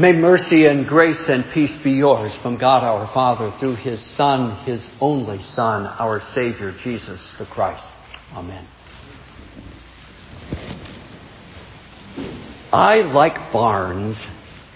May mercy and grace and peace be yours from God our Father through His Son, His only Son, our Savior, Jesus the Christ. Amen. I like barns.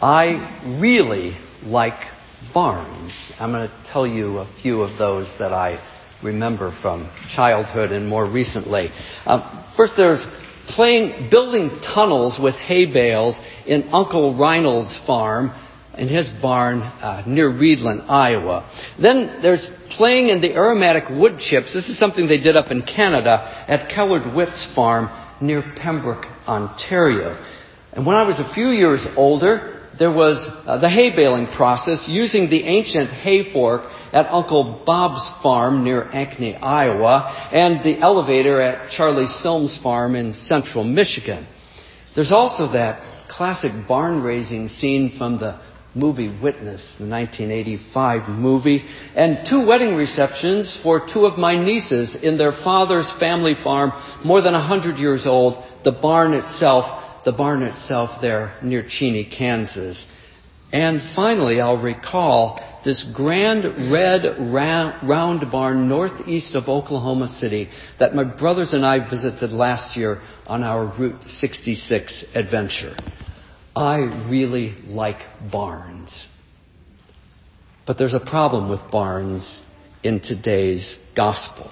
I really like barns. I'm going to tell you a few of those that I remember from childhood and more recently. Uh, first, there's playing, building tunnels with hay bales in Uncle Reinald's farm in his barn uh, near Reedland, Iowa. Then there's playing in the aromatic wood chips. This is something they did up in Canada at Kellard Witt's farm near Pembroke, Ontario. And when I was a few years older, there was uh, the hay baling process using the ancient hay fork at Uncle Bob's farm near Ankeny, Iowa, and the elevator at Charlie Silm's farm in central Michigan. There's also that classic barn raising scene from the movie Witness, the 1985 movie, and two wedding receptions for two of my nieces in their father's family farm, more than a hundred years old, the barn itself the barn itself there near Cheney, Kansas. And finally, I'll recall this grand red round barn northeast of Oklahoma City that my brothers and I visited last year on our Route 66 adventure. I really like barns. But there's a problem with barns in today's gospel.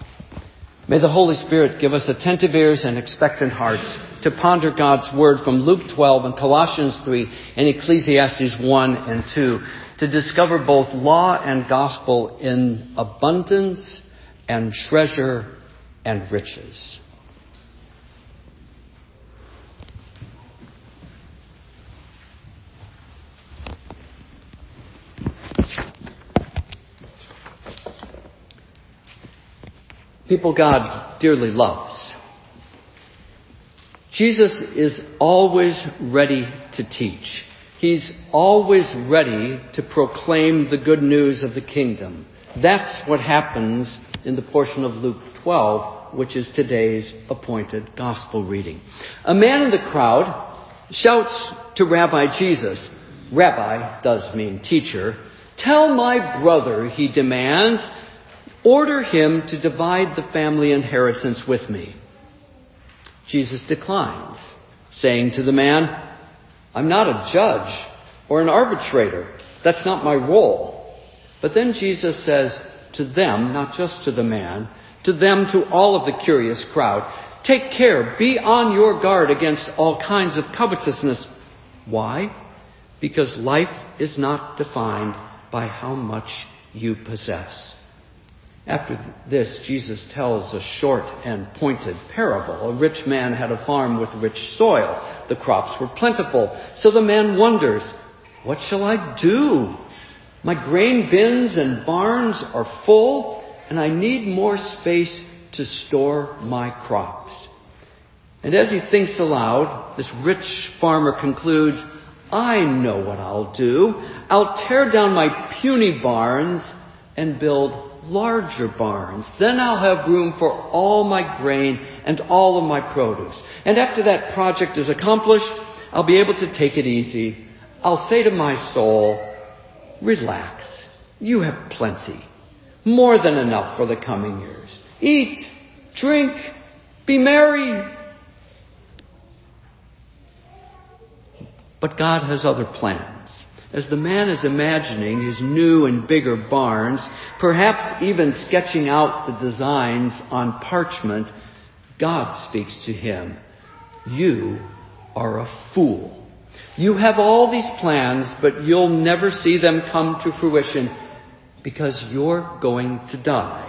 May the Holy Spirit give us attentive ears and expectant hearts to ponder God's Word from Luke 12 and Colossians 3 and Ecclesiastes 1 and 2 to discover both law and gospel in abundance and treasure and riches. People God dearly loves. Jesus is always ready to teach. He's always ready to proclaim the good news of the kingdom. That's what happens in the portion of Luke 12, which is today's appointed gospel reading. A man in the crowd shouts to Rabbi Jesus, Rabbi does mean teacher, tell my brother, he demands, Order him to divide the family inheritance with me. Jesus declines, saying to the man, I'm not a judge or an arbitrator. That's not my role. But then Jesus says to them, not just to the man, to them, to all of the curious crowd, take care, be on your guard against all kinds of covetousness. Why? Because life is not defined by how much you possess. After this, Jesus tells a short and pointed parable. A rich man had a farm with rich soil. The crops were plentiful. So the man wonders, what shall I do? My grain bins and barns are full, and I need more space to store my crops. And as he thinks aloud, this rich farmer concludes, I know what I'll do. I'll tear down my puny barns and build larger barns. Then I'll have room for all my grain and all of my produce. And after that project is accomplished, I'll be able to take it easy. I'll say to my soul, relax. You have plenty. More than enough for the coming years. Eat, drink, be merry. But God has other plans. As the man is imagining his new and bigger barns, perhaps even sketching out the designs on parchment, God speaks to him. You are a fool. You have all these plans, but you'll never see them come to fruition because you're going to die.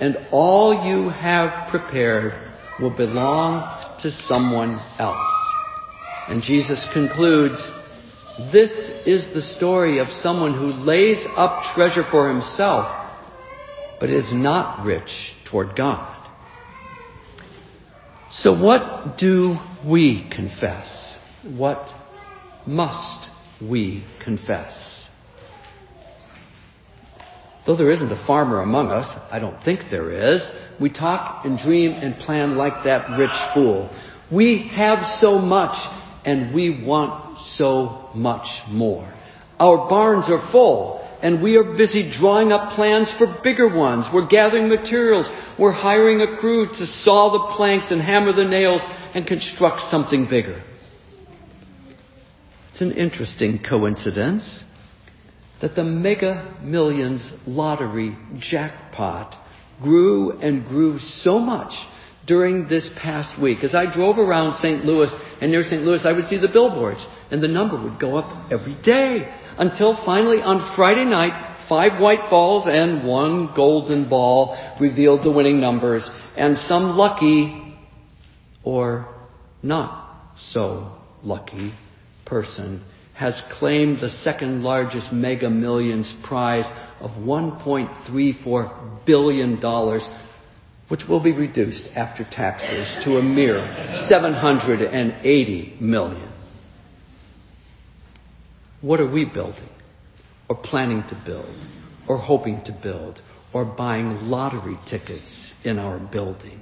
And all you have prepared will belong to someone else. And Jesus concludes, this is the story of someone who lays up treasure for himself, but is not rich toward God. So what do we confess? What must we confess? Though there isn't a farmer among us, I don't think there is, we talk and dream and plan like that rich fool. We have so much and we want so much more. Our barns are full and we are busy drawing up plans for bigger ones. We're gathering materials. We're hiring a crew to saw the planks and hammer the nails and construct something bigger. It's an interesting coincidence that the Mega Millions lottery jackpot grew and grew so much during this past week. As I drove around St. Louis and near St. Louis, I would see the billboards and the number would go up every day until finally on Friday night, five white balls and one golden ball revealed the winning numbers and some lucky or not so lucky person has claimed the second largest mega millions prize of $1.34 billion which will be reduced after taxes to a mere 780 million. What are we building, or planning to build, or hoping to build, or buying lottery tickets in our building?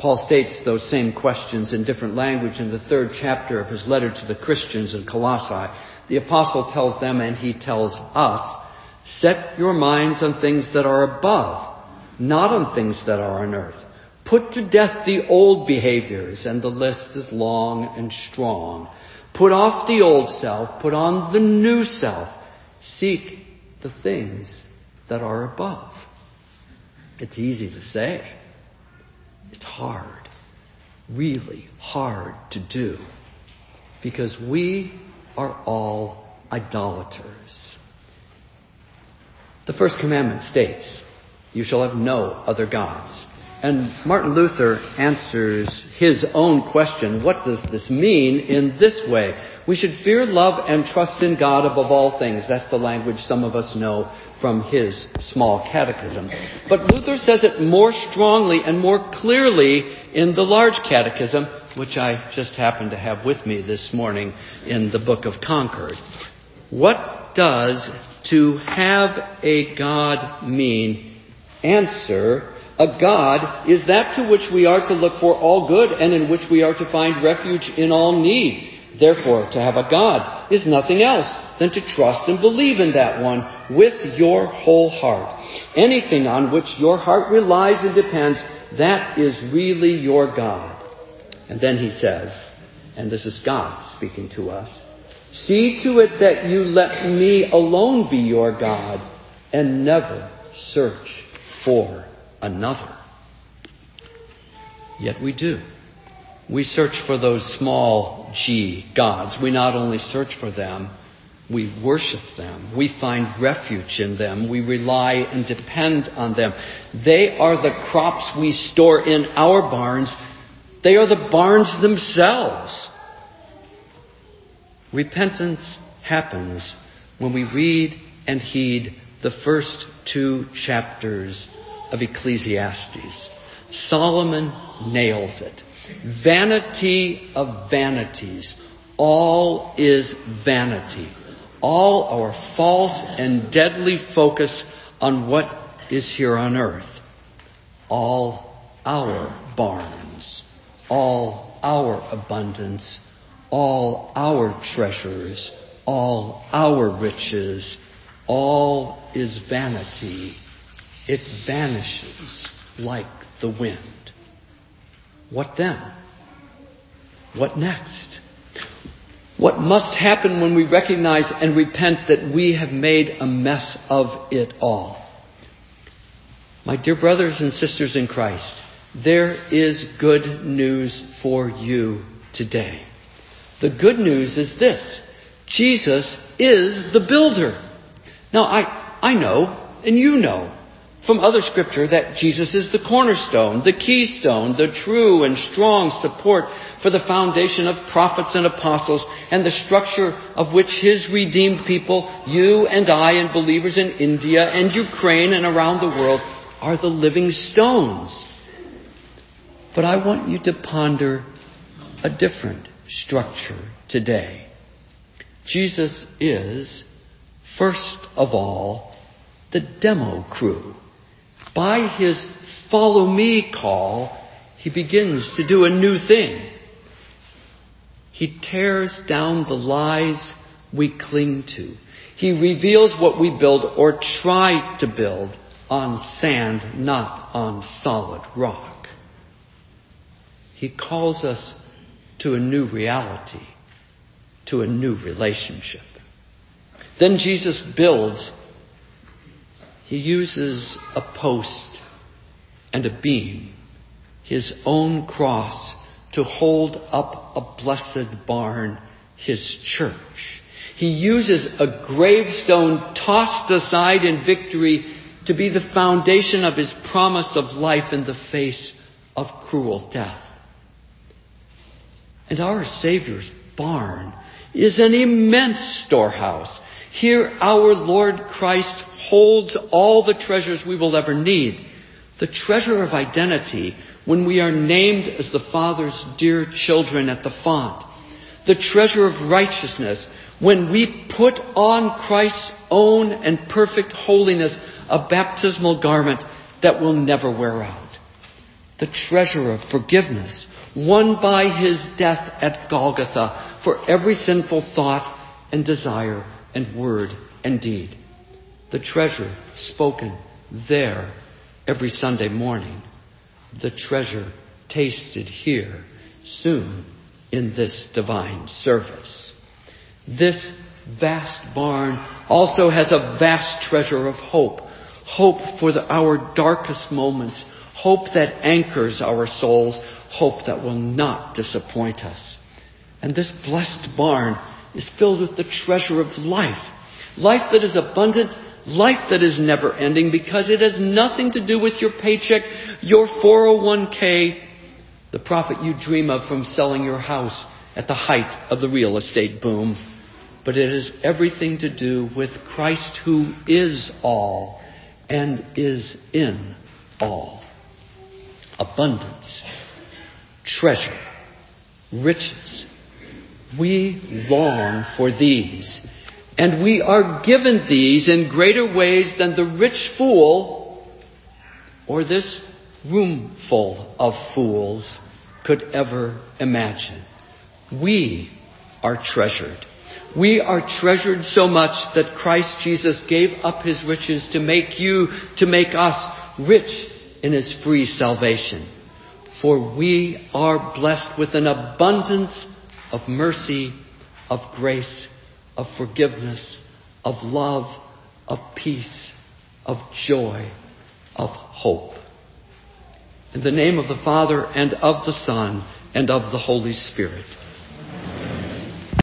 Paul states those same questions in different language in the third chapter of his letter to the Christians in Colossae. The apostle tells them, and he tells us, set your minds on things that are above not on things that are on earth. Put to death the old behaviors, and the list is long and strong. Put off the old self, put on the new self. Seek the things that are above. It's easy to say. It's hard. Really hard to do. Because we are all idolaters. The first commandment states, you shall have no other gods. And Martin Luther answers his own question, what does this mean, in this way? We should fear, love, and trust in God above all things. That's the language some of us know from his small catechism. But Luther says it more strongly and more clearly in the large catechism, which I just happen to have with me this morning in the Book of Concord. What does to have a God mean Answer, a God is that to which we are to look for all good and in which we are to find refuge in all need. Therefore, to have a God is nothing else than to trust and believe in that one with your whole heart. Anything on which your heart relies and depends, that is really your God. And then he says, and this is God speaking to us, see to it that you let me alone be your God and never search for another. Yet we do. We search for those small g gods. We not only search for them, we worship them. We find refuge in them. We rely and depend on them. They are the crops we store in our barns. They are the barns themselves. Repentance happens when we read and heed the first two chapters of Ecclesiastes. Solomon nails it. Vanity of vanities. All is vanity. All our false and deadly focus on what is here on earth. All our barns. All our abundance. All our treasures. All our riches all is vanity. It vanishes like the wind. What then? What next? What must happen when we recognize and repent that we have made a mess of it all? My dear brothers and sisters in Christ, there is good news for you today. The good news is this. Jesus is the builder. Now, I, I know, and you know, from other scripture that Jesus is the cornerstone, the keystone, the true and strong support for the foundation of prophets and apostles and the structure of which his redeemed people, you and I and believers in India and Ukraine and around the world are the living stones. But I want you to ponder a different structure today. Jesus is First of all, the demo crew. By his follow me call, he begins to do a new thing. He tears down the lies we cling to. He reveals what we build or try to build on sand, not on solid rock. He calls us to a new reality, to a new relationship. Then Jesus builds. He uses a post and a beam, his own cross, to hold up a blessed barn, his church. He uses a gravestone tossed aside in victory to be the foundation of his promise of life in the face of cruel death. And our Savior's barn is an immense storehouse. Here our Lord Christ holds all the treasures we will ever need. The treasure of identity when we are named as the Father's dear children at the font. The treasure of righteousness when we put on Christ's own and perfect holiness, a baptismal garment that will never wear out. The treasure of forgiveness won by his death at Golgotha for every sinful thought and desire and word and deed. The treasure spoken there every Sunday morning. The treasure tasted here soon in this divine service. This vast barn also has a vast treasure of hope. Hope for the, our darkest moments. Hope that anchors our souls. Hope that will not disappoint us. And this blessed barn is filled with the treasure of life. Life that is abundant, life that is never ending because it has nothing to do with your paycheck, your 401k, the profit you dream of from selling your house at the height of the real estate boom. But it has everything to do with Christ who is all and is in all. Abundance, treasure, riches, we long for these. And we are given these in greater ways than the rich fool or this roomful of fools could ever imagine. We are treasured. We are treasured so much that Christ Jesus gave up his riches to make you, to make us rich in his free salvation. For we are blessed with an abundance of mercy, of grace, of forgiveness, of love, of peace, of joy, of hope. In the name of the Father and of the Son and of the Holy Spirit.